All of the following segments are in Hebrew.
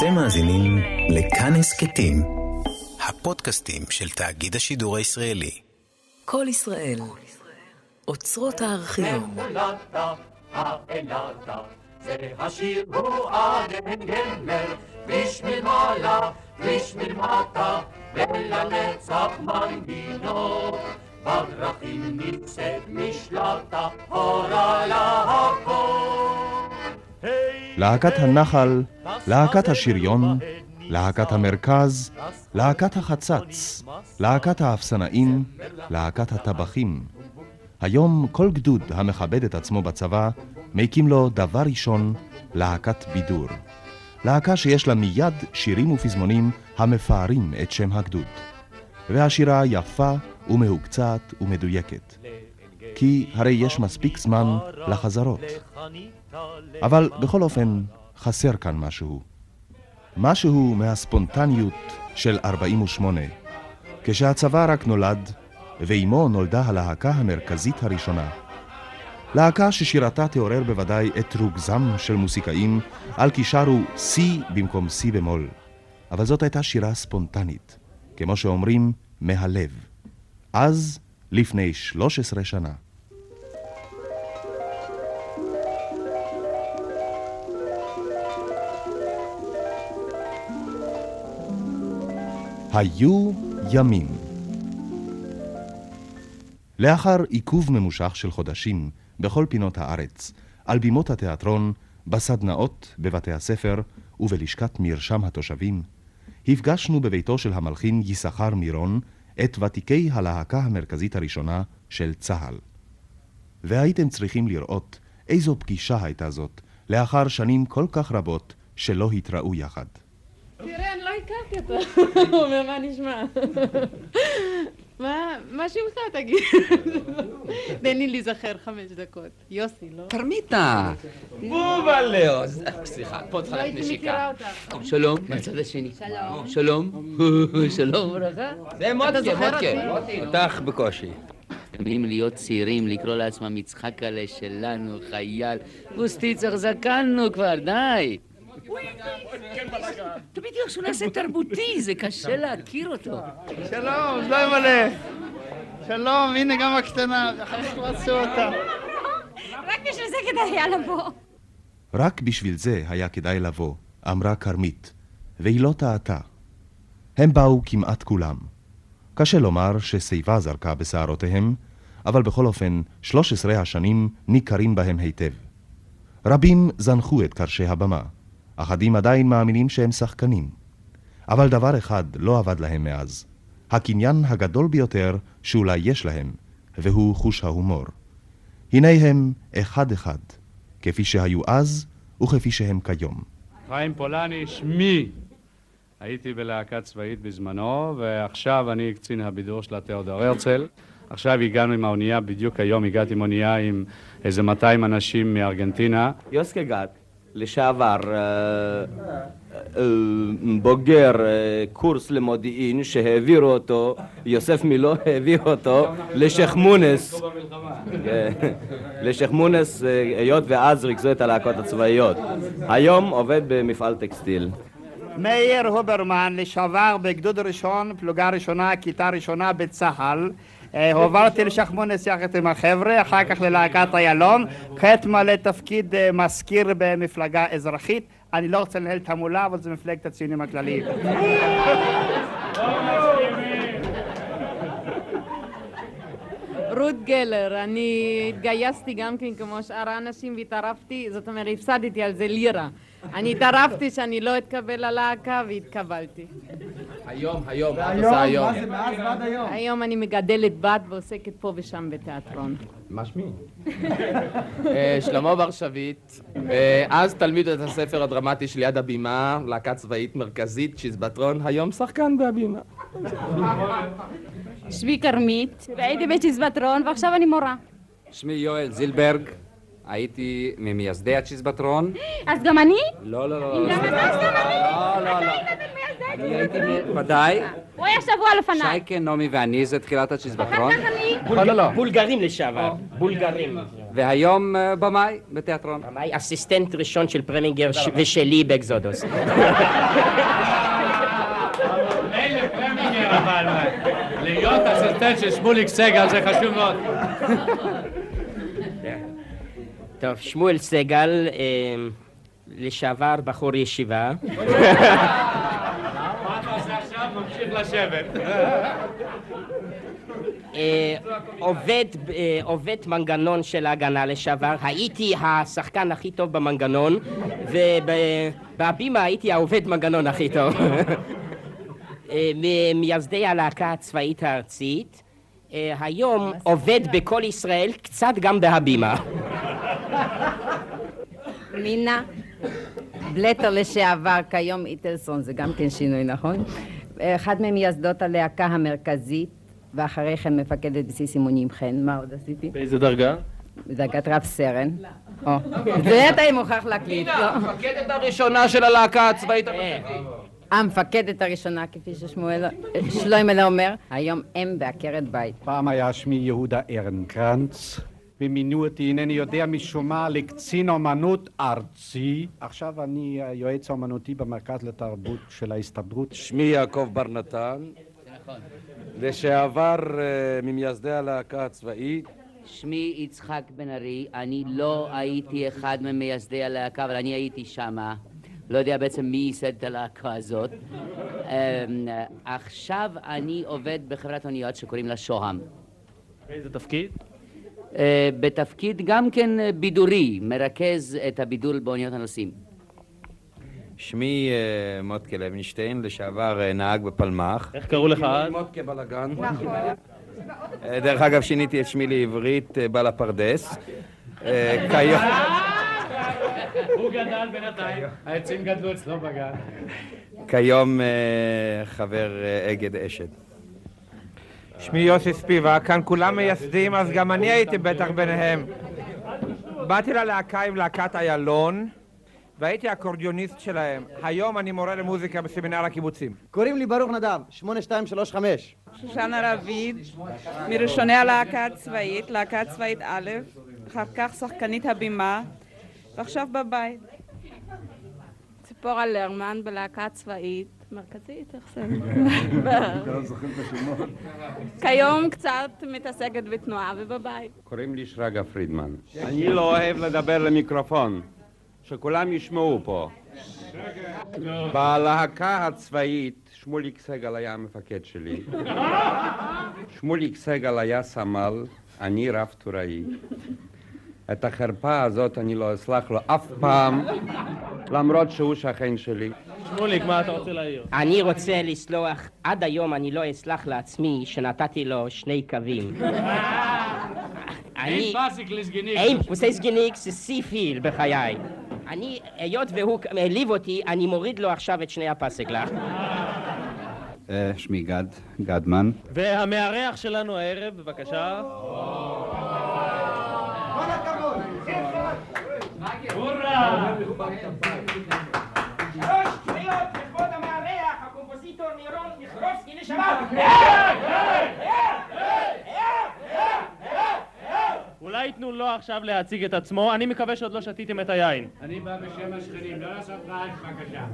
אתם מאזינים לכאן הסכתים, הפודקאסטים של תאגיד השידור הישראלי. כל ישראל, אוצרות הארכיון. זה השיר הוא עדן גמר, בשביל מעלה, בשביל מטה, ולנצח מנגינות. בדרכים נמצאת משלטה, הורה להכל. להקת הנחל, להקת השריון, להקת המרכז, להקת החצץ, להקת האפסנאים, להקת הטבחים. היום כל גדוד המכבד את עצמו בצבא, מקים לו דבר ראשון להקת בידור. להקה שיש לה מיד שירים ופזמונים המפארים את שם הגדוד. והשירה יפה ומהוקצעת ומדויקת. כי הרי יש מספיק זמן לחזרות. אבל בכל אופן, חסר כאן משהו. משהו מהספונטניות של 48, כשהצבא רק נולד, ועימו נולדה הלהקה המרכזית הראשונה. להקה ששירתה תעורר בוודאי את רוגזם של מוסיקאים על כי שרו C במקום C במול. אבל זאת הייתה שירה ספונטנית, כמו שאומרים, מהלב. אז, לפני 13 שנה. היו ימים. לאחר עיכוב ממושך של חודשים בכל פינות הארץ, על בימות התיאטרון, בסדנאות, בבתי הספר ובלשכת מרשם התושבים, הפגשנו בביתו של המלחין יששכר מירון את ותיקי הלהקה המרכזית הראשונה של צה"ל. והייתם צריכים לראות איזו פגישה הייתה זאת, לאחר שנים כל כך רבות שלא התראו יחד. תראה, אני לא הכרתי אותו. הוא אומר, מה נשמע? מה שמך תגיד? תן לי להיזכר חמש דקות. יוסי, לא? כרמיתה! בובה לאו! סליחה, פה צריכה לא להיות מכירה נשיקה. שלום, מהצד השני. שלום. שלום. שלום וברכה. זה מודקה, זוכר מודקה. אותך בקושי. תמים להיות צעירים, לקרוא לעצמם יצחקלה שלנו, חייל. בוסטיצר זקנו כבר, די. אתה בדיוק שהוא נעשה תרבותי, זה קשה להכיר אותו. שלום, שלום מלא. שלום, הנה גם הקטנה, אחרי כבר עשו אותה. רק בשביל זה כדאי היה לבוא. רק בשביל זה היה כדאי לבוא, אמרה כרמית, והיא לא טעתה. הם באו כמעט כולם. קשה לומר ששיבה זרקה בשערותיהם, אבל בכל אופן, 13 השנים ניכרים בהם היטב. רבים זנחו את קרשי הבמה, אחדים עדיין מאמינים שהם שחקנים. אבל דבר אחד לא עבד להם מאז, הקניין הגדול ביותר שאולי יש להם, והוא חוש ההומור. הנה הם אחד-אחד, כפי שהיו אז וכפי שהם כיום. חיים פולני, שמי. הייתי בלהקה צבאית בזמנו, ועכשיו אני קצין הבידור של התיאודור הרצל. עכשיו הגענו עם האונייה, בדיוק היום הגעתי עם אונייה עם איזה 200 אנשים מארגנטינה. יוסקה גת, לשעבר אה, אה, בוגר אה, קורס למודיעין שהעבירו אותו, יוסף מילו העביר אותו לשייח' מונס, כן, לשייח' מונס, אה, היות ואז ריכזו את הלהקות הצבאיות. היום עובד במפעל טקסטיל. מאיר הוברמן, לשעבר בגדוד ראשון, פלוגה ראשונה, כיתה ראשונה בצה"ל. אה, הועברתי לשחמונס יחד עם החבר'ה, אחר כך ללהקת איילון, כעת מלא תפקיד אה, מזכיר במפלגה אזרחית. אני לא רוצה לנהל תעמולה, אבל זה מפלגת הציונים הכלליים. רות גלר, אני התגייסתי גם כן כמו שאר האנשים והתערבתי, זאת אומרת, הפסדתי על זה לירה. אני התערבתי שאני לא אתקבל ללהקה והתקבלתי. היום, היום, מה את עושה היום? מאז ועד היום? היום אני מגדלת בת ועוסקת פה ושם בתיאטרון. מה שמי? אה, שלמה בר שביט, אה, אז תלמיד בית הספר הדרמטי של יד הבימה, להקה צבאית מרכזית, צ'יזבטרון, היום שחקן בהבימה. שמי כרמית, והייתי בצ'יזבטרון ועכשיו אני מורה. שמי יואל זילברג, הייתי ממייסדי הצ'יזבטרון. אז גם אני? לא, לא, לא. אם גם אתה, אז גם אני. לא, לא, לא. אני הייתי, ודאי. הוא היה שבוע לפניי. שייקה, נעמי ואני זה תחילת הצ'יזבטרון. אחר כך אני... לא, לא, לא. בולגרים לשעבר, בולגרים. והיום אה, במאי בתיאטרון. במאי אסיסטנט ראשון של פרמינגר ושלי באקזודוס. אבל להיות אסיסטנט של שמוליק סגל זה חשוב מאוד. טוב, שמואל סגל, אה, לשעבר בחור ישיבה. מה אתה עושה עכשיו? ממשיך לשבת. אה, עובד, אה, עובד מנגנון של ההגנה לשעבר, הייתי השחקן הכי טוב במנגנון ובהבימה הייתי העובד מנגנון הכי טוב. אה, ממייסדי הלהקה הצבאית הארצית, היום עובד בכל ישראל, קצת גם בהבימה. מינה בלטר לשעבר, כיום איטלסון, זה גם כן שינוי, נכון? אחד ממייסדות הלהקה המרכזית, ואחרי כן מפקדת בסיס אימונים חן. מה עוד עשיתי? באיזה דרגה? בדרגת רב סרן. או, זה אתה מוכרח להקליט. לא. המפקדת הראשונה של הלהקה הצבאית המרכזית. המפקדת הראשונה, כפי ששמואל, שלוימלה אומר, היום אם בעקרת בית. פעם היה שמי יהודה ארנקרנץ, ומינו אותי, אינני יודע משום מה, לקצין אומנות ארצי. עכשיו אני היועץ האומנותי במרכז לתרבות של ההסתדרות. שמי יעקב בר נתן, לשעבר אה, ממייסדי הלהקה הצבאית. שמי יצחק בן ארי, אני לא הייתי אחד ממייסדי הלהקה, אבל אני הייתי שמה. לא יודע בעצם מי ייסד את הלהקה הזאת. אמ, עכשיו אני עובד בחברת אוניות שקוראים לה שוהם. באיזה תפקיד? אה, בתפקיד גם כן אה, בידורי, מרכז את הבידור באוניות הנוסעים. שמי אה, מוטקה לוינשטיין, לשעבר נהג בפלמ"ח. איך קראו לך אז? מוטקה בלאגן. אה, דרך אגב, שיניתי את שמי לעברית, בעל הפרדס. כיום... הוא גדל בינתיים, העצים גדלו אצלו בגן. כיום חבר אגד אשד. שמי יוסי ספיבה, כאן כולם מייסדים, אז גם אני הייתי בטח ביניהם. באתי ללהקה עם להקת איילון, והייתי אקורדיוניסט שלהם. היום אני מורה למוזיקה בסמינר הקיבוצים. קוראים לי ברוך נדב, 8235. שושנה רביד, מראשוני הלהקה הצבאית, להקה צבאית א', אחר כך שחקנית הבימה, ועכשיו בבית. ציפורה לרמן בלהקה צבאית, מרכזית, איך זה? כיום קצת מתעסקת בתנועה ובבית. קוראים לי שרגא פרידמן. אני לא אוהב לדבר למיקרופון, שכולם ישמעו פה. בלהקה הצבאית, שמוליק סגל היה המפקד שלי. שמוליק סגל היה סמל, אני רב טוראי. את החרפה הזאת אני לא אסלח לו אף פעם, למרות שהוא שכן שלי. שמוליק, מה אתה רוצה להעיר? אני רוצה לסלוח, עד היום אני לא אסלח לעצמי שנתתי לו שני קווים. אין פסיק לסגניק. אין פוסי סגיניק זה סי פיל בחיי. אני, היות והוא העליב אותי, אני מוריד לו עכשיו את שני הפסק לך. אה, שמי גד, גדמן. והמארח שלנו הערב, בבקשה. אולי ייתנו לו עכשיו להציג את עצמו, אני מקווה שעוד לא שתיתם את היין. אני בא בשם השכנים, לא לעשות רעש בבקשה.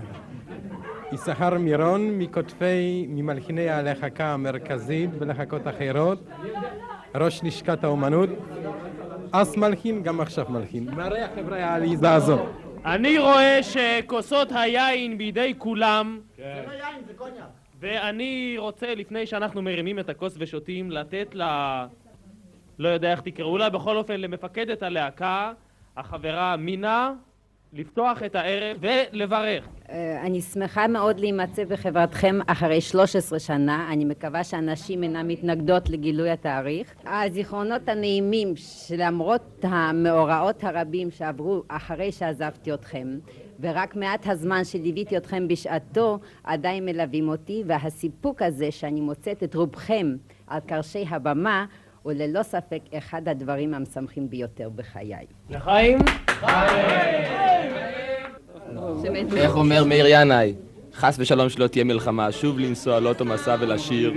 יששכר מירון, מכותבי, ממלחיני הלהקה המרכזית ולהקות אחרות, ראש לשכת האומנות, אז מלחין, גם עכשיו מלחין. מהרי החברה העליזה הזאת. אני רואה שכוסות היין בידי כולם, זה לא יין, זה קוניאק. ואני רוצה, לפני שאנחנו מרימים את הכוס ושותים, לתת ל... לא יודע איך תקראו לה, בכל אופן למפקדת הלהקה, החברה מינה, לפתוח את הערב ולברך. אה, אני שמחה מאוד להימצא בחברתכם אחרי 13 שנה, אני מקווה שהנשים אינן מתנגדות לגילוי התאריך. הזיכרונות הנעימים שלמרות המאורעות הרבים שעברו אחרי שעזבתי אתכם ורק מעט הזמן שליוויתי אתכם בשעתו עדיין מלווים אותי והסיפוק הזה שאני מוצאת את רובכם על קרשי הבמה הוא ללא ספק אחד הדברים המשמחים ביותר בחיי. לחיים? איך אומר מאיר ינאי? חס ושלום שלא תהיה מלחמה, שוב לנסוע לאוטו מסע ולשיר.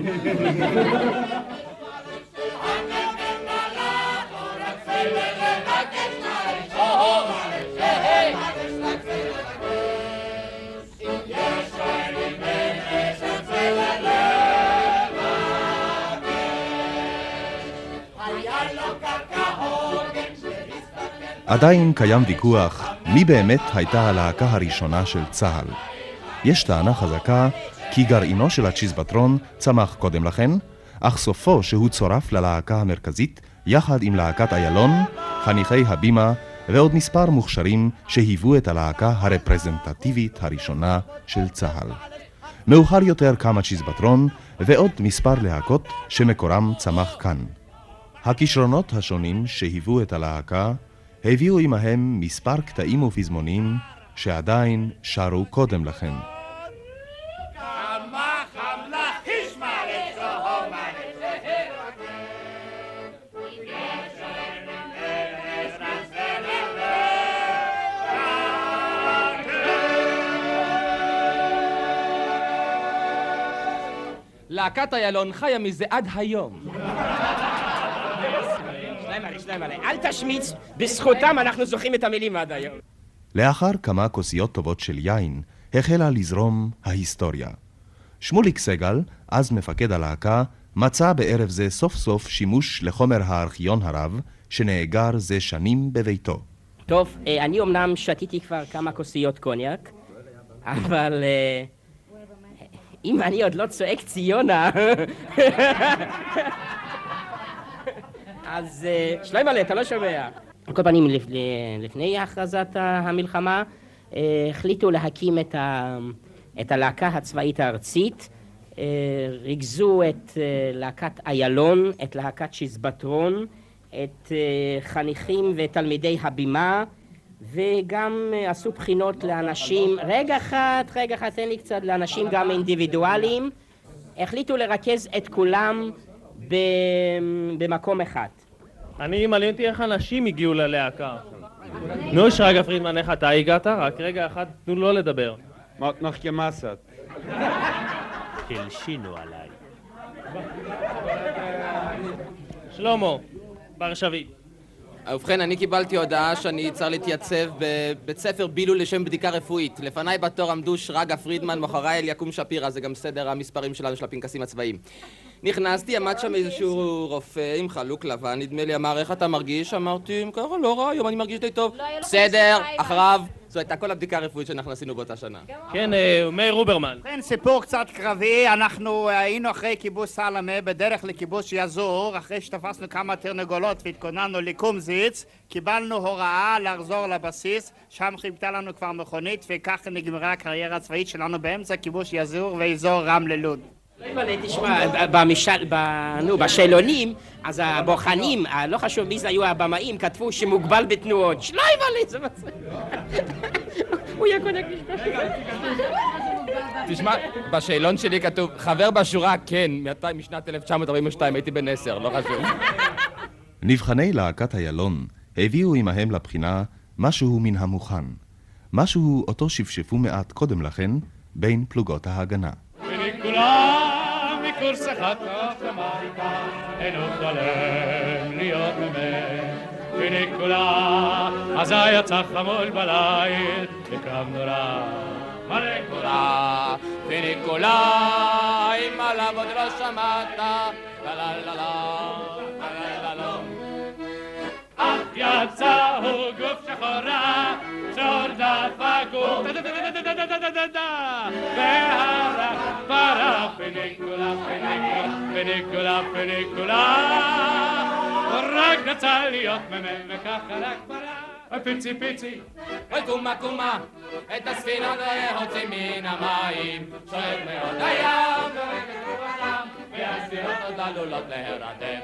עדיין קיים ויכוח מי באמת הייתה הלהקה הראשונה של צה"ל. יש טענה חזקה כי גרעינו של הצ'יזבטרון צמח קודם לכן, אך סופו שהוא צורף ללהקה המרכזית יחד עם להקת איילון, חניכי הבימה ועוד מספר מוכשרים שהיוו את הלהקה הרפרזנטטיבית הראשונה של צה"ל. מאוחר יותר קם הצ'יזבטרון ועוד מספר להקות שמקורם צמח כאן. הכישרונות השונים שהיוו את הלהקה הביאו עמהם מספר קטעים ופזמונים שעדיין שרו קודם לכן. להקת איילון חיה מזה עד היום. שניים שניים. אל תשמיץ, בזכותם אנחנו זוכרים את המילים עד היום. לאחר כמה כוסיות טובות של יין, החלה לזרום ההיסטוריה. שמוליק סגל, אז מפקד הלהקה, מצא בערב זה סוף סוף שימוש לחומר הארכיון הרב, שנאגר זה שנים בביתו. טוב, אה, אני אמנם שתיתי כבר כמה כוסיות קוניאק, אבל אה, אם אני עוד לא צועק ציונה... אז אה, שליימל'ה, אתה לא שומע. על כל פנים, לפ- לפני הכרזת המלחמה, אה, החליטו להקים את, ה... את הלהקה הצבאית הארצית. אה, ריכזו את אה, להקת איילון, את להקת שיזבטרון, את אה, חניכים ותלמידי הבימה, וגם אה, עשו בחינות לאנשים, רגע אחד, רגע אחד, תן לי קצת, לאנשים גם אינדיבידואליים. החליטו לרכז את כולם. במקום אחד. אני, מעניין אותי איך אנשים הגיעו ללהקה. נו, שרגא פרידמן, איך אתה הגעת? רק רגע אחד, תנו לו לדבר. noch gemassert. הלשינו עליי. שלמה, בר שביט. ובכן, אני קיבלתי הודעה שאני צריך להתייצב בבית ספר בילוי לשם בדיקה רפואית. לפניי בתור עמדו שרגא פרידמן, מאחוריי אליקים שפירא, זה גם סדר המספרים שלנו של הפנקסים הצבאיים. נכנסתי, עמד שם איזשהו רופא עם חלוק לבן, נדמה לי, אמר, איך אתה מרגיש? אמרתי, ככה, לא רע, היום אני מרגיש די טוב. בסדר, אחריו. זו הייתה כל הבדיקה הרפואית שאנחנו עשינו באותה שנה. כן, אה, מאיר רוברמן. כן, סיפור קצת קרבי, אנחנו אה, היינו אחרי כיבוש סלמה בדרך לכיבוש יזור, אחרי שתפסנו כמה תרנגולות והתכוננו לקומזיץ, קיבלנו הוראה לחזור לבסיס, שם חיכתה לנו כבר מכונית וככה נגמרה הקריירה הצבאית שלנו באמצע כיבוש יזור ואזור רמלה אבל תשמע, במשל, ב... נו, בשאלונים, אז הבוחנים, ה- לא חשוב מי זה היו הבמאים, כתבו שמוגבל בתנועות. שליימלי, זה מצחיק. הוא יהיה קונק תשמע, בשאלון שלי כתוב, חבר בשורה, כן, משנת 1942, הייתי בן עשר, לא חשוב. נבחני להקת איילון הביאו עמהם לבחינה משהו מן המוכן, משהו אותו שפשפו מעט קודם לכן בין פלוגות ההגנה. כולם מקורס אחד כך למטה, אינו חולם להיות ממך. וניקולה, אזי יצא חמול בליל, בקרב נורא. ניקולה, וניקולה, אם עליו עוד לא שמעת, לה לה לה לה לה לה לה אך יצא הוא גוף שחורה, שור דפקו, והרח פרח, פניקולה, פניקולה, פניקולה, פניקולה, רק רצה להיות מ"מ וככה רק ברח, פיצי פיצי. אוי קומה קומה, את הספינה להוציא מן המים, שואל מאוד הים, ורגע רוח והסירות עוד עלולות להירדם.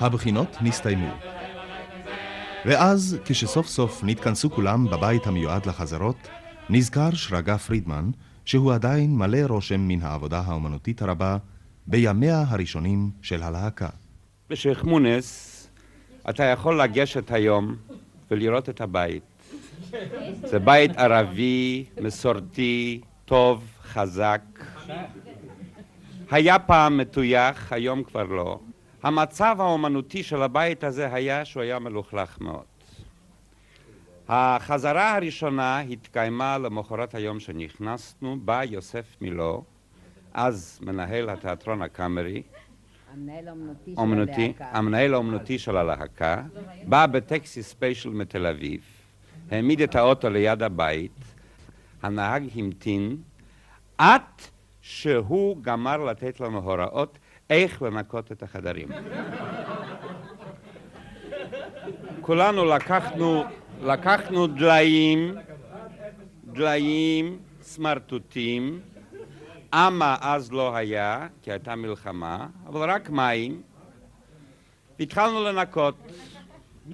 הבחינות נסתיימו. ואז, כשסוף סוף נתכנסו כולם בבית המיועד לחזרות, נזכר שרגא פרידמן שהוא עדיין מלא רושם מן העבודה האומנותית הרבה בימיה הראשונים של הלהקה. בשייח' מונס אתה יכול לגשת היום ולראות את הבית. זה בית ערבי, מסורתי, טוב, חזק. היה פעם מטויח, היום כבר לא. המצב האומנותי של הבית הזה היה שהוא היה מלוכלך מאוד. החזרה הראשונה התקיימה למחרת היום שנכנסנו, בא יוסף מילו, אז מנהל התיאטרון הקאמרי, אומנותי. המנהל האומנותי של הלהקה, בא בטקסי ספיישל מתל אביב, העמיד את האוטו ליד הבית, הנהג המתין עד שהוא גמר לתת לנו הוראות איך לנקות את החדרים. כולנו לקחנו, לקחנו דליים, דליים, סמרטוטים, אמה אז לא היה, כי הייתה מלחמה, אבל רק מים, והתחלנו לנקות.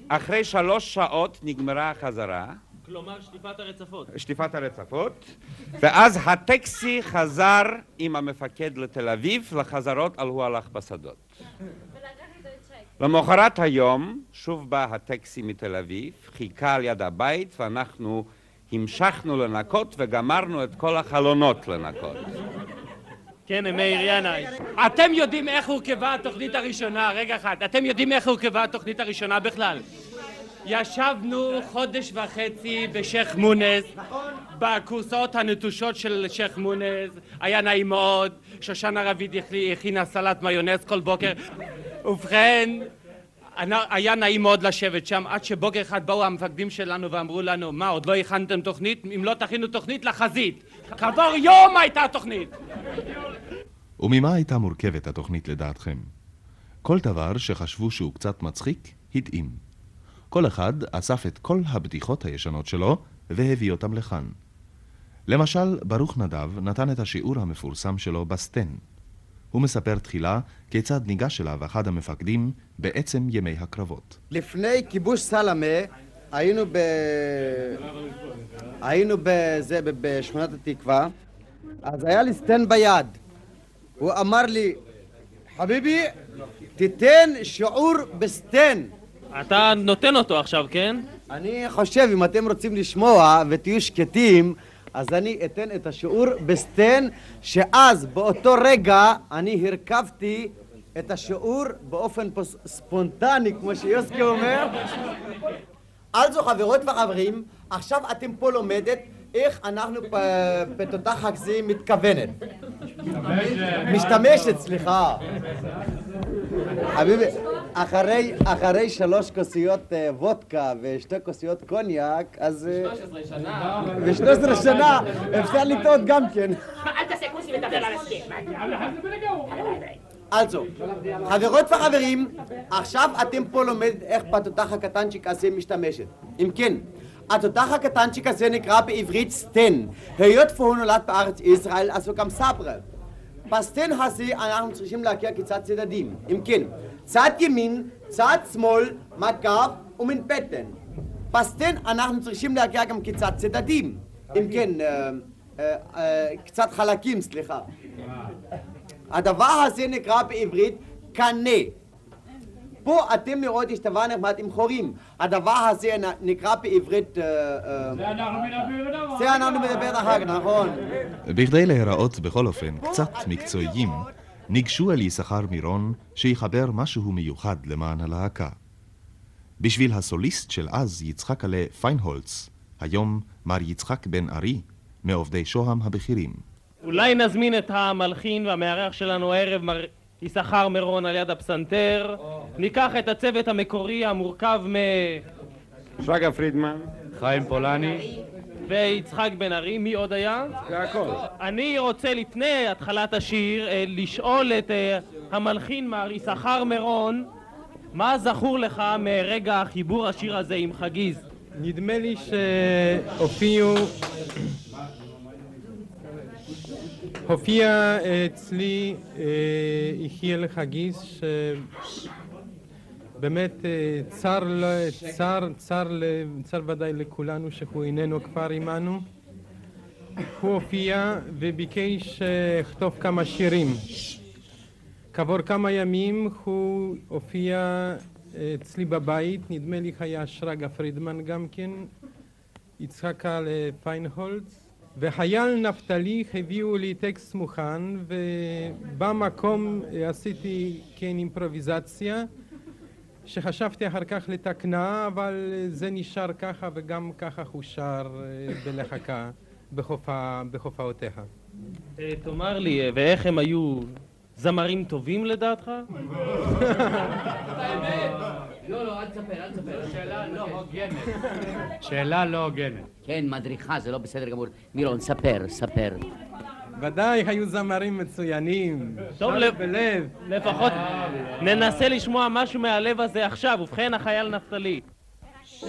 אחרי שלוש שעות נגמרה החזרה, כלומר שטיפת הרצפות. שטיפת הרצפות, ואז הטקסי חזר עם המפקד לתל אביב, לחזרות על הוא הלך בשדות. למחרת היום שוב בא הטקסי מתל אביב, חיכה על יד הבית ואנחנו המשכנו לנקות וגמרנו את כל החלונות לנקות. כן, מאיר ינאי. אתם יודעים איך הורכבה התוכנית הראשונה, רגע אחד, אתם יודעים איך הורכבה התוכנית הראשונה בכלל? ישבנו חודש וחצי בשייח' מונס, בכורסאות הנטושות של שייח' מונס, היה נעים מאוד, שושנה רביד הכינה סלט מיונז כל בוקר. ובכן, היה נעים מאוד לשבת שם, עד שבוקר אחד באו המפקדים שלנו ואמרו לנו, מה, עוד לא הכנתם תוכנית? אם לא תכינו תוכנית, לחזית. כעבור יום הייתה תוכנית! וממה הייתה מורכבת התוכנית לדעתכם? כל דבר שחשבו שהוא קצת מצחיק, התאים. כל אחד אסף את כל הבדיחות הישנות שלו והביא אותם לכאן. למשל, ברוך נדב נתן את השיעור המפורסם שלו בסטן. הוא מספר תחילה כיצד ניגש אליו אחד המפקדים בעצם ימי הקרבות. לפני כיבוש סלמה היינו ב... היינו בזה, בשכונת התקווה, אז היה לי סטן ביד. הוא אמר לי, חביבי, תיתן שיעור בסטן. אתה נותן אותו עכשיו, כן? אני חושב, אם אתם רוצים לשמוע ותהיו שקטים, אז אני אתן את השיעור בסטן, שאז, באותו רגע, אני הרכבתי את השיעור באופן פוס- ספונטני, כמו שיוסקי אומר. also, חברות וחברים, עכשיו אתם פה לומדת איך אנחנו בתותח הכסי מתכוונת. משתמשת, סליחה. חביבי, אחרי, אחרי שלוש כוסיות אה, וודקה ושתי כוסיות קוניאק, אז... אה, 13 שנה. ו-13 שנה אפשר לטעות גם כן. אל תעשה כוסי ותדבר על הסכם. also, חברות וחברים, עכשיו אתם פה לומד איך בתותח הקטנצ'יק הזה משתמשת. אם כן, התותח הקטנצ'יק הזה נקרא בעברית סטן. היות והוא נולד בארץ ישראל, אז הוא גם סברה. בסטן הזה אנחנו צריכים להכיר כיצד צדדים. אם כן, צד ימין, צד שמאל, מגב ומנפטן. בסטן אנחנו צריכים להכיר גם כיצד צדדים. אם כן, אה, אה, אה, קצת חלקים, סליחה. הדבר הזה נקרא בעברית קנה. פה אתם לראות יש דבר נחמד עם חורים. הדבר הזה נקרא בעברית... אה, אה, זה אנחנו מדברים זה אנחנו מדבר אחר כך, נכון. בכדי להיראות בכל אופן קצת מקצועיים, ניגשו אל יששכר מירון שיחבר משהו מיוחד למען הלהקה. בשביל הסוליסט של אז, יצחק עלה פיינהולץ, היום מר יצחק בן ארי, מעובדי שוהם הבכירים. אולי נזמין את המלחין והמארח שלנו הערב, מר יששכר מירון על יד הפסנתר. ניקח את הצוות המקורי המורכב מ... שרגא פרידמן, חיים פולני. ויצחק בן ארי, מי עוד היה? זה הכל. אני רוצה לפני התחלת השיר אה, לשאול את אה, המלחין מר יששכר מירון מה זכור לך מרגע חיבור השיר הזה עם חגיז? נדמה לי שהופיעו... הופיע אצלי אה, יחיאל חגיס, שבאמת אה, צר, צר, צר, צר ודאי לכולנו שהוא איננו כבר עמנו. הוא הופיע וביקש אה, לכתוב כמה שירים. כעבור כמה ימים הוא הופיע אה, אצלי בבית, נדמה לי היה שרגא פרידמן גם כן, יצחק פיינהולץ, וחייל נפתלי הביאו לי טקסט מוכן, ובמקום עשיתי כן אימפרוביזציה, שחשבתי אחר כך לתקנה, אבל זה נשאר ככה וגם ככה חושר אה, בלחקה בחופה, בחופעותיה. אה, תאמר לי, אה, ואיך הם היו זמרים טובים לדעתך? לא, לא, אל תספר, אל תספר. שאלה לא הוגנת. שאלה לא הוגנת. כן, מדריכה, זה לא בסדר גמור. מירון, ספר, ספר. ודאי היו זמרים מצוינים. טוב, לב לב- בלב. לפחות ננסה לשמוע משהו מהלב הזה עכשיו. ובכן, החייל נפתלי.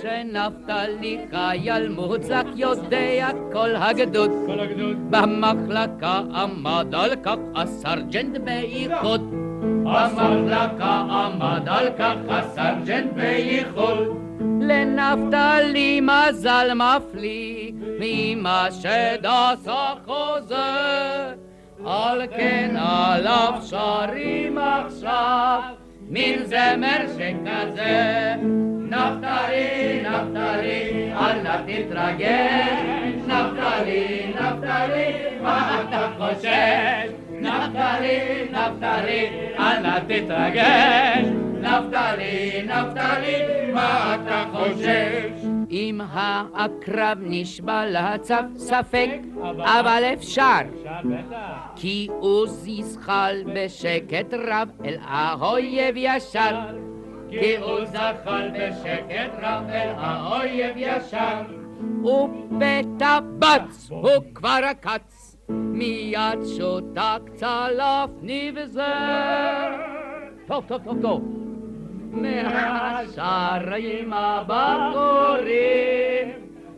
שנפתלי חייל מוצלח יודע כל הגדוד. במחלקה עמד על כך הסרג'נט בייחוד במחלקה עמד על כך הסרג'נט בייחוד לנפתלי מזל מפליא ממה שדסה חוזר על כן עליו שרים עכשיו מין זמר שכזה נפתלי, נפתלי, אל נא תתרגש נפתלי, נפתלי, מה אתה חושש? נפתלי, נפתלי, אל נא תתרגש נפתלי, נפתלי, מה אתה חושש? אם העקרב נשבע לצו ספק, אבל אפשר כי עוז יזחל בשקט רב אל האויב ישר כי עוז זחל בשקט רב אל האויב ישר ופתע בץ הוא כבר עקץ מיד שותק צלף נבזר. טוב טוב טוב טוב. מהשערים הבחורים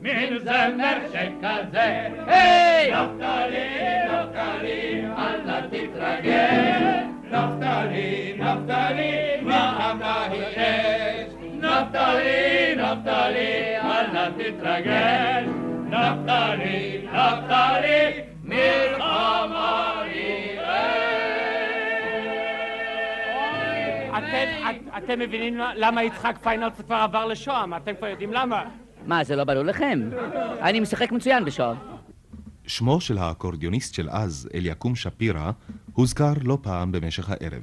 מין זמר שכזה. היי! נפתלי, נפתלי, אל נא תתרגש נפתלי, נפתלי, מה אתה חושש? נפתלי, נפתלי, אל נא תתרגש נפתלי, נפתלי, אתם- את- אתם מבינים למה יצחק פיינלס כבר עבר לשוהם? אתם כבר יודעים למה. מה, זה לא ברור לכם? אני משחק מצוין בשעון שמו של האקורדיוניסט של אז, אליקים שפירא, הוזכר לא פעם במשך הערב.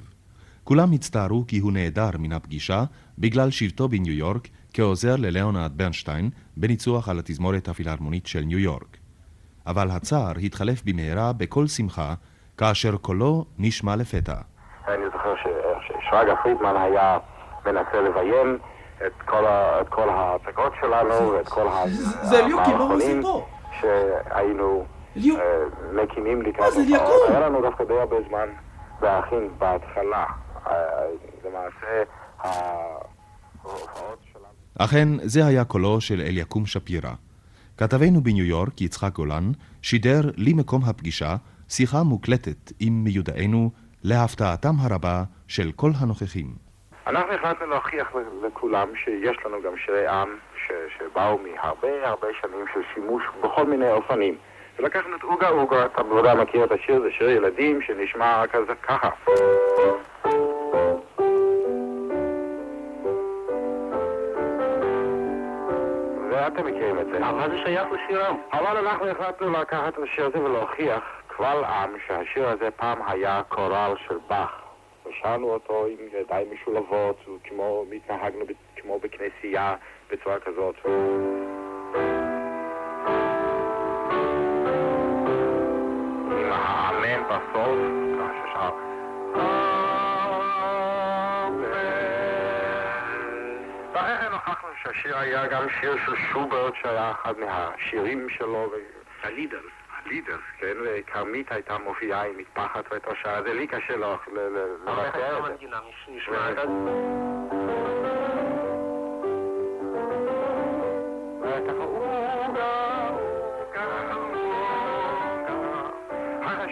כולם הצטערו כי הוא נעדר מן הפגישה בגלל שבתו בניו יורק כעוזר ללאונרד ברנשטיין בניצוח על התזמורת הפילהרמונית של ניו יורק. אבל הצער התחלף במהרה בקול שמחה, כאשר קולו נשמע לפתע. אני זוכר ש- ששרגא פרידמן היה מנסה לביים את כל, ה, את כל ההצגות שלנו ואת כל עושה המערכונים? שהיינו אה, מקימים לקראת? היה לנו דווקא די הרבה זמן להכין בהתחלה. אה, למעשה, ההופעות שלנו... אכן, זה היה קולו של אליקים שפירא. כתבנו בניו יורק, יצחק גולן, שידר למקום הפגישה שיחה מוקלטת עם מיודענו להפתעתם הרבה של כל הנוכחים. אנחנו החלטנו להוכיח לכולם שיש לנו גם שירי עם ש- שבאו מהרבה הרבה שנים של שימוש בכל מיני אופנים. ולקחנו את אוגה אוגה, אתה בוודאי מכיר את השיר, זה שיר ילדים שנשמע כזה ככה. ואתם מכירים את זה. אבל זה שייך לשירם. אבל אנחנו החלטנו לקחת את השיר הזה ולהוכיח קבל עם שהשיר הזה פעם היה קורל של באך. ושרנו אותו עם ידיים משולבות, וכמו, התנהגנו כמו בכנסייה בצורה כזאת. עם האמן בסוף, ככה ששר. שהשיר היה גם שיר של שוברט, שהיה אחד מהשירים שלו, הלידרס, הלידרס, כן, וכרמית הייתה מופיעה עם מטפחת והייתה שרה, זה לי קשה לא- ל- ל- לבצע את זה.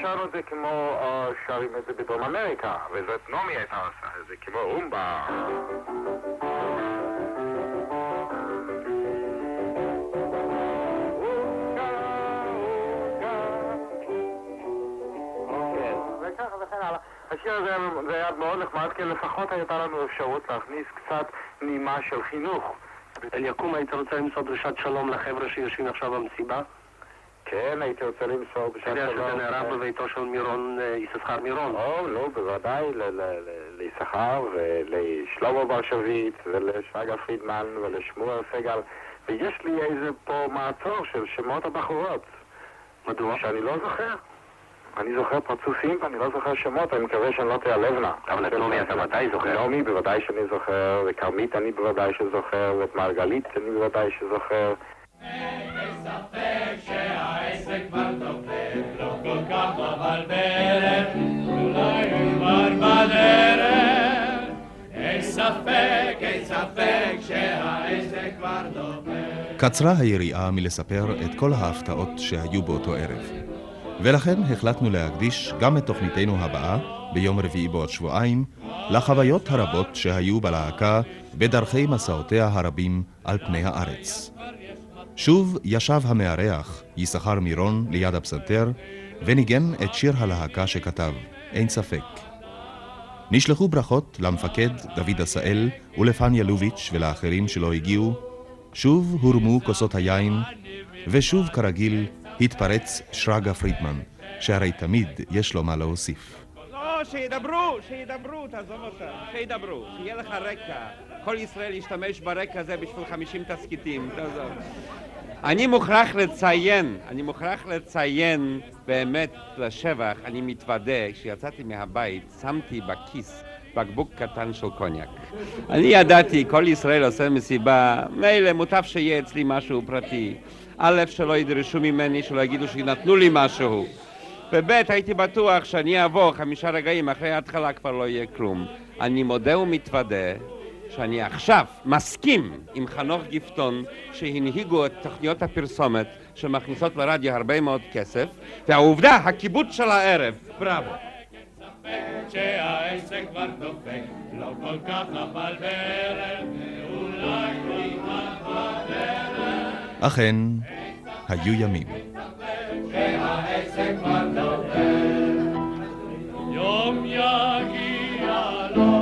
שרנו את זה כמו אה, שרים את זה בדרום אמריקה, וזאת נעמי הייתה עושה את זה כמו רומבה. השיר הזה זה היה מאוד נחמד, כי לפחות הייתה לנו אפשרות להכניס קצת נימה של חינוך. אליקים, היית רוצה למסור דרישת שלום לחבר'ה שיושבים עכשיו במסיבה? כן, הייתי רוצה למסור בשעת אתה יודע שזה נערך בביתו של מירון, אה, יששכר מירון. או, לא, בוודאי, ליששכר ולשלמה בר שביט ולשרגא פרידמן ולשמואל סגל ויש לי איזה פה מעצור של שמות הבחורות. מדוע? שאני לא זוכר. אני זוכר פרצופים ואני לא זוכר שמות, אני מקווה שאני לא תיעלבנה. אבל את נעמי אתה ודאי זוכר. נעמי בוודאי שאני זוכר, וכרמית אני בוודאי שזוכר, ואת מרגלית אני בוודאי שזוכר. ספק שהעסק כבר דופק, לא כל כך מבלבלת, אולי הוא כבר בדרך. אין ספק, אין ספק שהעסק כבר דופק. קצרה היריעה מלספר את כל ההפתעות שהיו באותו ערב. ולכן החלטנו להקדיש גם את תוכניתנו הבאה, ביום רביעי בעוד שבועיים, לחוויות הרבות שהיו בלהקה בדרכי מסעותיה הרבים על פני הארץ. שוב ישב המארח, יששכר מירון, ליד הפסנתר, וניגן את שיר הלהקה שכתב, אין ספק. נשלחו ברכות למפקד דוד עשאל ולפניה לוביץ' ולאחרים שלא הגיעו, שוב הורמו כוסות היין, ושוב כרגיל התפרץ שרגא פרידמן, שהרי תמיד יש לו מה להוסיף. לא, שידברו, שידברו, תעזוב אותם, שידברו, שיהיה לך רקע. כל ישראל ישתמש ברקע הזה בשביל 50 תסכיתים, תעזוב. אני מוכרח לציין, אני מוכרח לציין באמת לשבח, אני מתוודה, כשיצאתי מהבית שמתי בכיס בקבוק קטן של קוניאק. אני ידעתי, כל ישראל עושה מסיבה, מילא, מוטב שיהיה אצלי משהו פרטי. א', שלא ידרשו ממני, שלא יגידו שנתנו לי משהו. וב', הייתי בטוח שאני אעבור חמישה רגעים, אחרי ההתחלה כבר לא יהיה כלום. אני מודה ומתוודה שאני עכשיו מסכים עם חנוך גפטון שהנהיגו את תוכניות הפרסומת שמכניסות לרדיו הרבה מאוד כסף, והעובדה, הכיבוד של הערב, בראבו. שהעסק כבר דופק, לא כל כך מבלבלת, אולי כבר בדרך. אכן, היו ימים. יום יגיע לו